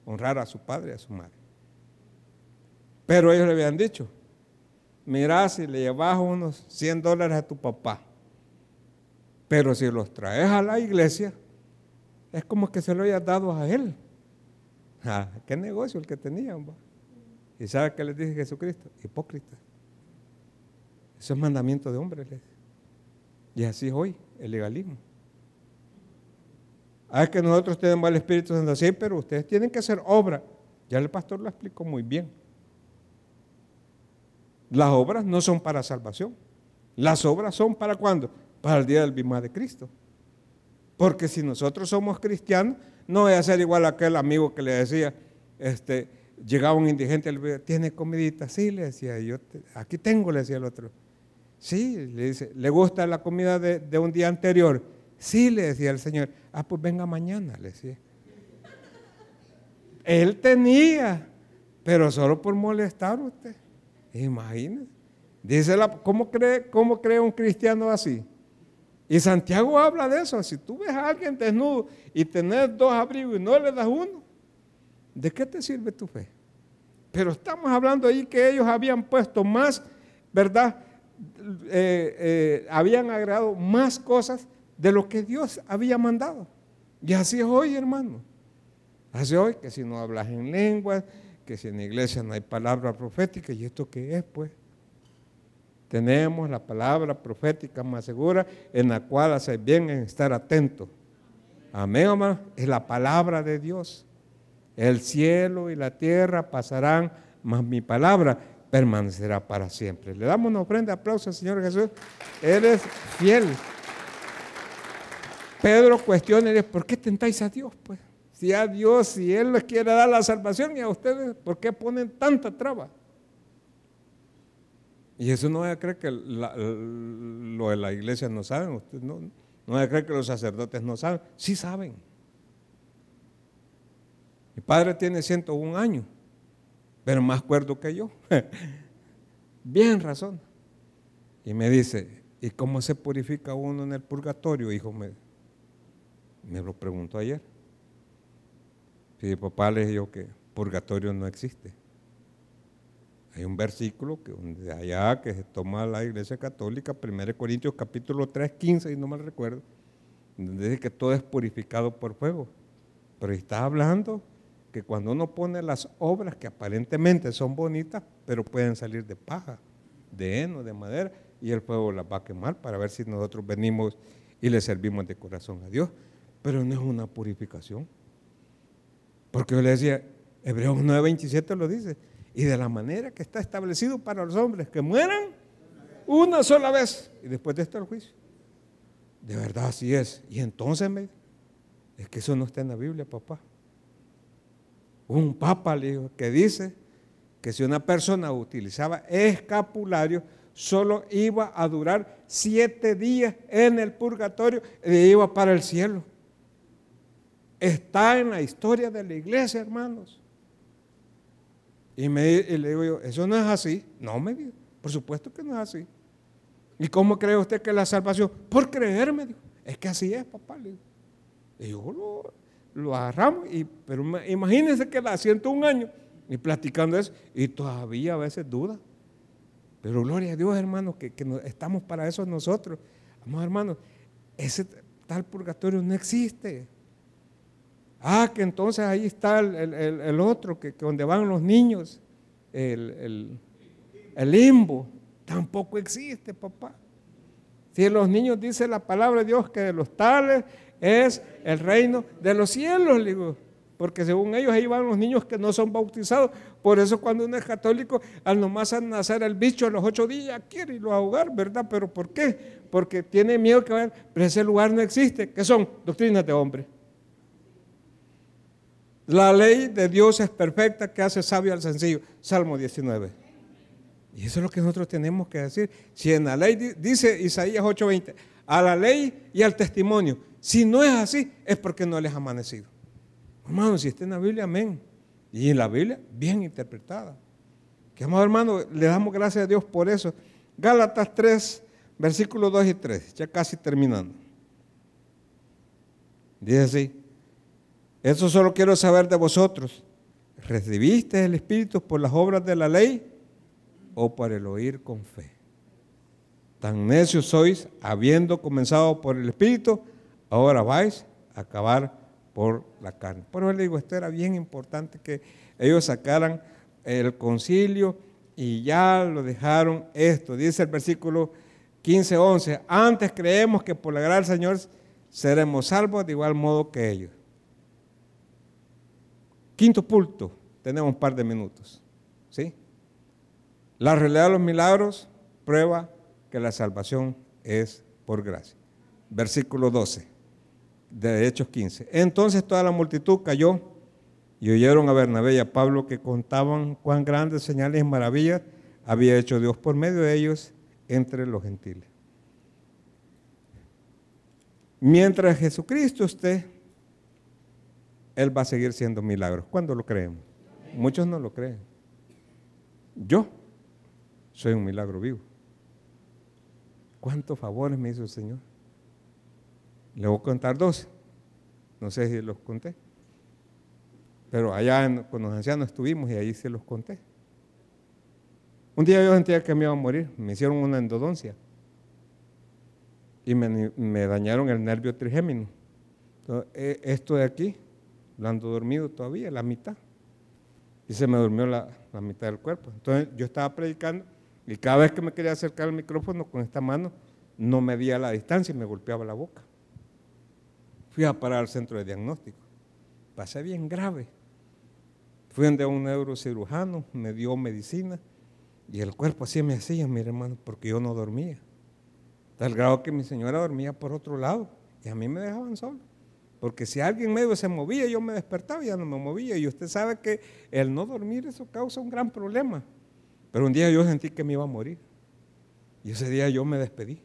Speaker 1: Honrar a su padre y a su madre. Pero ellos le habían dicho, mira si le llevas unos 100 dólares a tu papá, pero si los traes a la iglesia, es como que se lo hayas dado a él. Ah, ¿Qué negocio el que tenían? ¿Y sabe qué les dice Jesucristo? Hipócrita. Eso es mandamiento de hombres. Y así es hoy, el legalismo. Ah, es que nosotros tenemos el Espíritu Santo, sí, pero ustedes tienen que hacer obra. Ya el pastor lo explicó muy bien. Las obras no son para salvación. Las obras son para cuándo? Para el día del bimá de Cristo. Porque si nosotros somos cristianos, no voy a ser igual a aquel amigo que le decía, este, llegaba un indigente, le ¿tiene comidita? Sí, le decía, yo aquí tengo, le decía el otro. Sí, le dice, ¿le gusta la comida de, un día anterior? Sí, le decía el Señor. Ah, pues venga mañana, le decía. Él tenía, pero solo por molestar a usted. Imagínense. Dice ¿cómo, cree, ¿Cómo cree un cristiano así? Y Santiago habla de eso. Si tú ves a alguien desnudo y tenés dos abrigos y no le das uno, ¿de qué te sirve tu fe? Pero estamos hablando ahí que ellos habían puesto más, ¿verdad? Eh, eh, habían agregado más cosas de lo que Dios había mandado. Y así es hoy, hermano. Así es hoy que si no hablas en lenguas, que si en la iglesia no hay palabra profética, ¿y esto qué es, pues? Tenemos la palabra profética más segura en la cual hace bien en estar atento. Amén, hermano. Es la palabra de Dios. El cielo y la tierra pasarán, mas mi palabra permanecerá para siempre. Le damos una ofrenda, aplauso al Señor Jesús. Eres fiel. Pedro cuestiona, ¿por qué tentáis a Dios? Pues si a Dios, si Él les quiere dar la salvación y a ustedes, ¿por qué ponen tanta traba? Y eso no a creer que lo de la iglesia no saben, ustedes no, no a creer que los sacerdotes no saben, sí saben. Mi padre tiene 101 años, pero más cuerdo que yo. Bien razón. Y me dice, ¿y cómo se purifica uno en el purgatorio, hijo? Me, me lo preguntó ayer. Y papá le dijo que purgatorio no existe. Hay un versículo que de allá que se toma la iglesia católica, 1 Corintios capítulo 3, 15, y no mal recuerdo, donde dice que todo es purificado por fuego. Pero está hablando que cuando uno pone las obras que aparentemente son bonitas, pero pueden salir de paja, de heno, de madera, y el fuego las va a quemar para ver si nosotros venimos y le servimos de corazón a Dios. Pero no es una purificación. Porque yo le decía, Hebreos 9:27 lo dice, y de la manera que está establecido para los hombres que mueran una sola vez y después de esto el juicio. De verdad así es. Y entonces me es que eso no está en la Biblia, papá. Un papa le dijo que dice que si una persona utilizaba escapulario, solo iba a durar siete días en el purgatorio y iba para el cielo. Está en la historia de la iglesia, hermanos. Y, me, le digo yo, eso no es así. No, me dijo, por supuesto que no es así. ¿Y cómo cree usted que la salvación? Por creerme, dijo. Es que así es, papá. Le digo. Y yo lo, agarramos, y, pero imagínense que la siento un año y platicando eso, y todavía a veces duda. Pero gloria a Dios, hermanos, que, estamos para eso nosotros. Vamos, hermanos, ese tal purgatorio no existe. Ah, que entonces ahí está el, otro, que, donde van los niños, el, limbo. Tampoco existe, papá. Si los niños dice la palabra de Dios que de los tales es el reino de los cielos, digo. Porque según ellos ahí van los niños que no son bautizados. Por eso cuando uno es católico, al nomás nacer el bicho a los ocho días, quiere irlo a ahogar, ¿verdad? ¿Pero por qué? Porque tiene miedo que vayan, pero ese lugar no existe. ¿Qué son? Doctrinas de hombre. La ley de Dios es perfecta que hace sabio al sencillo. Salmo 19. Y eso es lo que nosotros tenemos que decir. Si en la ley dice Isaías 8:20, a la ley y al testimonio, si no es así, es porque no les ha amanecido. Hermano, si está en la Biblia, amén. Y en la Biblia, bien interpretada. Que amado hermano, le damos gracias a Dios por eso. Gálatas 3, versículos 2 y 3, ya casi terminando. Dice así. Eso solo quiero saber de vosotros. ¿Recibiste el Espíritu por las obras de la ley o por el oír con fe? Tan necios sois, habiendo comenzado por el Espíritu, ahora vais a acabar por la carne. Por eso le digo, esto era bien importante que ellos sacaran el concilio y ya lo dejaron esto. Dice el versículo 15, 11, antes creemos que por la gracia del Señor seremos salvos de igual modo que ellos. Quinto punto, tenemos un par de minutos. ¿sí? La realidad de los milagros prueba que la salvación es por gracia. Versículo 12 de Hechos 15. Entonces toda la multitud cayó y oyeron a Bernabé y a Pablo que contaban cuán grandes señales y maravillas había hecho Dios por medio de ellos entre los gentiles. Mientras Jesucristo esté él va a seguir siendo milagros. ¿Cuándo lo creemos? Muchos no lo creen. Yo soy un milagro vivo. ¿Cuántos favores me hizo el Señor? Le voy a contar dos. No sé si los conté. Pero allá con los ancianos estuvimos y ahí se los conté. Un día yo sentía que me iba a morir. Me hicieron una endodoncia. Y me, dañaron el nervio trigémino. Entonces, e, esto de aquí ando dormido todavía, la mitad. Y se me durmió la, mitad del cuerpo. Entonces yo estaba predicando y cada vez que me quería acercar al micrófono con esta mano, no medía la distancia y me golpeaba la boca. Fui a parar al centro de diagnóstico. Pasé bien grave. Fui a un neurocirujano, me dio medicina y el cuerpo así me hacía, mi hermano, porque yo no dormía. Tal grado que mi señora dormía por otro lado y a mí me dejaban solo. Porque si alguien medio se movía, yo me despertaba y ya no me movía. Y usted sabe que el no dormir eso causa un gran problema. Pero un día yo sentí que me iba a morir. Y ese día yo me despedí.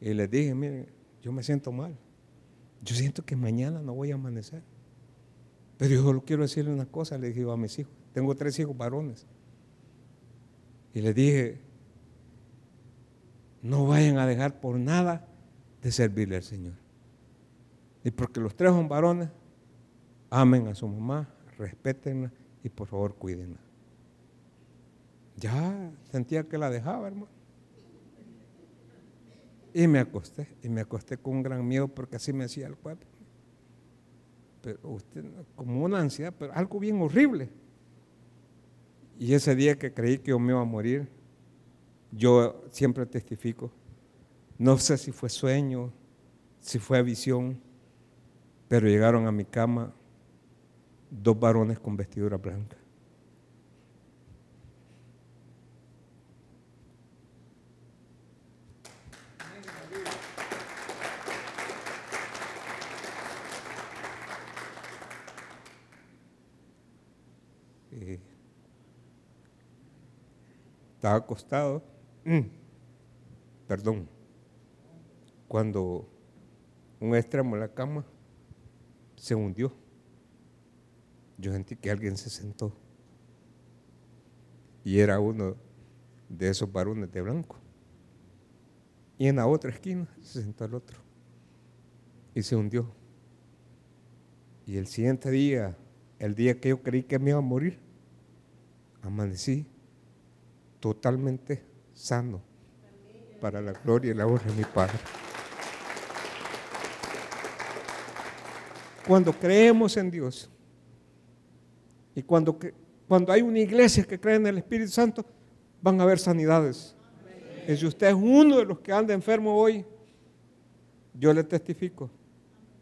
Speaker 1: Y les dije, miren, yo me siento mal. Yo siento que mañana no voy a amanecer. Pero yo solo quiero decirle una cosa, le dije a mis hijos. Tengo tres hijos varones. Y les dije, no vayan a dejar por nada de servirle al Señor. Y porque los tres son varones, amen a su mamá, respétenla y por favor cuídenla. Ya sentía que la dejaba, hermano. Y me acosté, y me acosté con un gran miedo porque así me hacía el cuerpo. Pero usted, como una ansiedad, pero algo bien horrible. Y ese día que creí que yo me iba a morir, yo siempre testifico, no sé si fue sueño, si fue visión, pero llegaron a mi cama dos varones con vestidura blanca. estaba acostado, mm, perdón, cuando un extremo de la cama se hundió. Yo sentí que alguien se sentó y era uno de esos varones de blanco. Y en la otra esquina se sentó el otro y se hundió. Y el siguiente día, el día que yo creí que me iba a morir, amanecí totalmente sano para la gloria y la honra de mi Padre. Cuando creemos en Dios y cuando, cuando hay una iglesia que cree en el Espíritu Santo, van a haber sanidades. Y si usted es uno de los que anda enfermo hoy, yo le testifico.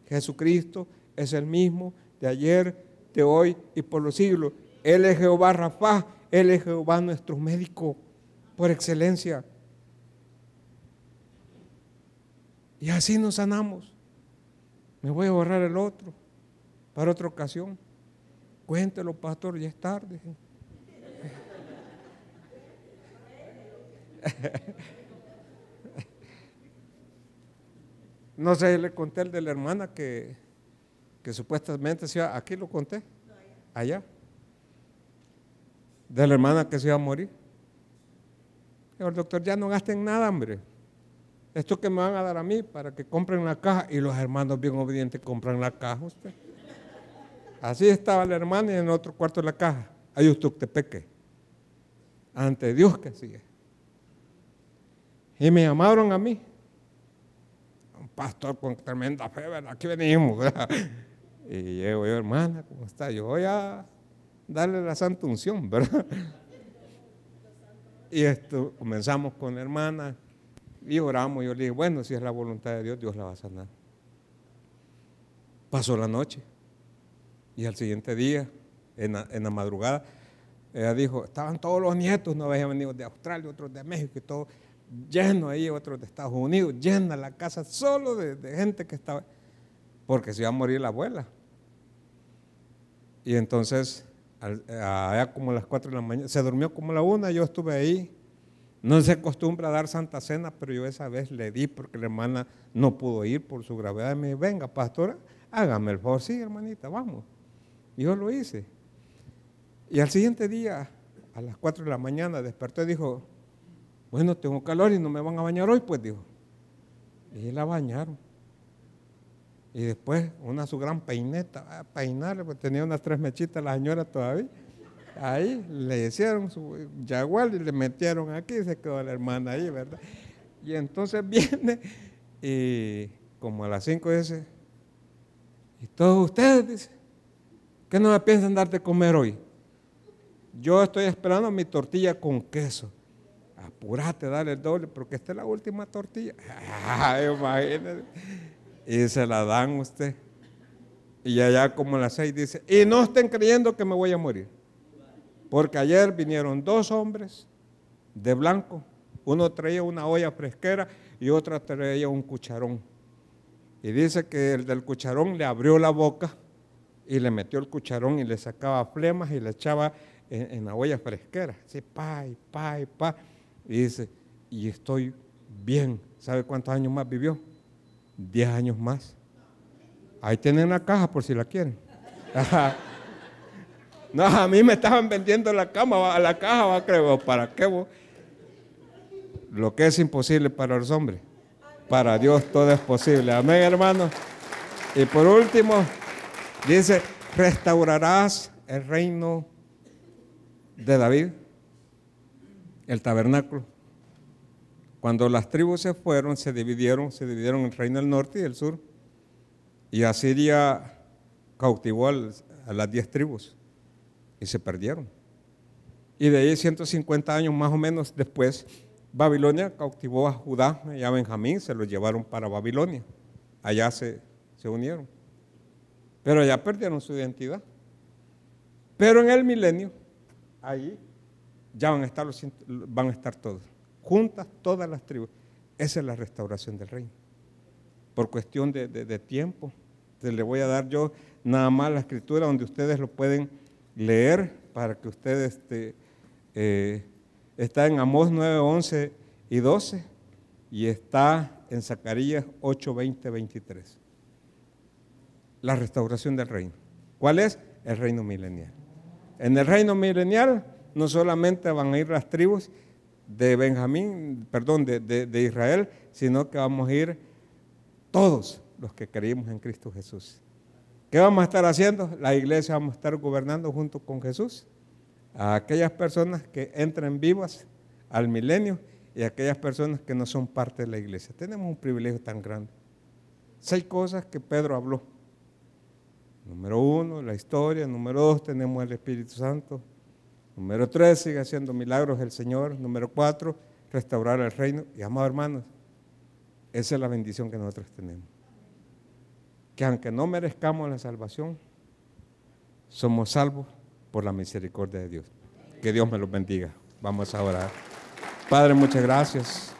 Speaker 1: Jesucristo es el mismo de ayer, de hoy y por los siglos. Él es Jehová Rafa, Él es Jehová nuestro médico por excelencia. Y así nos sanamos. Me voy a borrar el otro para otra ocasión. Cuéntelo, pastor, ya es tarde. No sé, le conté el de la hermana que, que supuestamente se aquí lo conté, allá, de la hermana que se iba a morir. El doctor, ya no gasten nada, hombre. Esto que me van a dar a mí para que compren la caja y los hermanos bien obedientes compran la caja usted. Así estaba la hermana y en otro cuarto de la caja. Hay usted te peque. Ante Dios que sigue. Y me llamaron a mí. Un pastor con tremenda fe, ¿verdad? Aquí venimos, Y llego yo, hermana, ¿cómo está? Yo voy a darle la santa unción, ¿verdad? Y esto, comenzamos con la hermana y oramos. Yo le dije, bueno, si es la voluntad de Dios, Dios la va a sanar. Pasó la noche y al siguiente día, en la, madrugada, ella dijo, estaban todos los nietos, no habían venido de Australia, otros de México y todo, lleno ahí, otros de Estados Unidos, llena la casa solo de, gente que estaba, porque se iba a morir la abuela. Y entonces allá como a las 4 de la mañana, se durmió como la 1, yo estuve ahí. No se acostumbra a dar Santa Cena, pero yo esa vez le di porque la hermana no pudo ir por su gravedad. me dijo, venga, pastora, hágame el favor. Sí, hermanita, vamos. Y yo lo hice. Y al siguiente día, a las 4 de la mañana, despertó y dijo, bueno, tengo calor y no me van a bañar hoy, pues dijo. Y la bañaron. Y después una su gran peineta, a peinarle, pues tenía unas tres mechitas la señora todavía. Ahí le hicieron su jaguar y le metieron aquí se quedó la hermana ahí, ¿verdad? Y entonces viene y como a las cinco dice, y todos ustedes, dice, ¿qué no me piensan dar de comer hoy? Yo estoy esperando mi tortilla con queso. Apúrate, dale el doble, porque esta es la última tortilla. Ay, imagínate y se la dan usted. Y allá como las seis dice, y no estén creyendo que me voy a morir. Porque ayer vinieron dos hombres de blanco. Uno traía una olla fresquera y otro traía un cucharón. Y dice que el del cucharón le abrió la boca y le metió el cucharón y le sacaba flemas y le echaba en, la olla fresquera. Así, pa, y pa, y pa. Y dice, y estoy bien. ¿Sabe cuántos años más vivió? 10 años más. Ahí tienen la caja por si la quieren. no, a mí me estaban vendiendo la cama, a la caja, va, creo, ¿para qué? Lo que es imposible para los hombres, para Dios todo es posible. Amén, hermano. Y por último, dice, restaurarás el reino de David. el tabernáculo. Cuando las tribus se fueron, se dividieron, se dividieron el reino del norte y el sur. Y Asiria cautivó a las diez tribus y se perdieron. Y de ahí 150 años más o menos después, Babilonia cautivó a Judá y a Benjamín, se los llevaron para Babilonia. Allá se, se unieron. Pero allá perdieron su identidad. Pero en el milenio, ahí ya van a estar, los, van a estar todos, juntas todas las tribus. Esa es la restauración del reino. Por cuestión de, tiempo, le voy a dar yo nada más la escritura donde ustedes lo pueden leer para que ustedes este, eh, está en Amós 9, 11 y 12 y está en Zacarías 8, 20, 23. La restauración del reino. ¿Cuál es? El reino milenial. En el reino milenial no solamente van a ir las tribus de Benjamín, perdón, de, Israel, sino que vamos a ir todos los que creímos en Cristo Jesús. ¿Qué vamos a estar haciendo? La iglesia vamos a estar gobernando junto con Jesús a aquellas personas que entren vivas al milenio y a aquellas personas que no son parte de la iglesia. Tenemos un privilegio tan grande. Seis cosas que Pedro habló. Número uno, la historia. Número dos, tenemos el Espíritu Santo. Número tres, sigue haciendo milagros el Señor. Número cuatro, restaurar el reino. Y amados hermanos, esa es la bendición que nosotros tenemos. Que aunque no merezcamos la salvación, somos salvos por la misericordia de Dios. Que Dios me los bendiga. Vamos a orar. Padre, muchas gracias.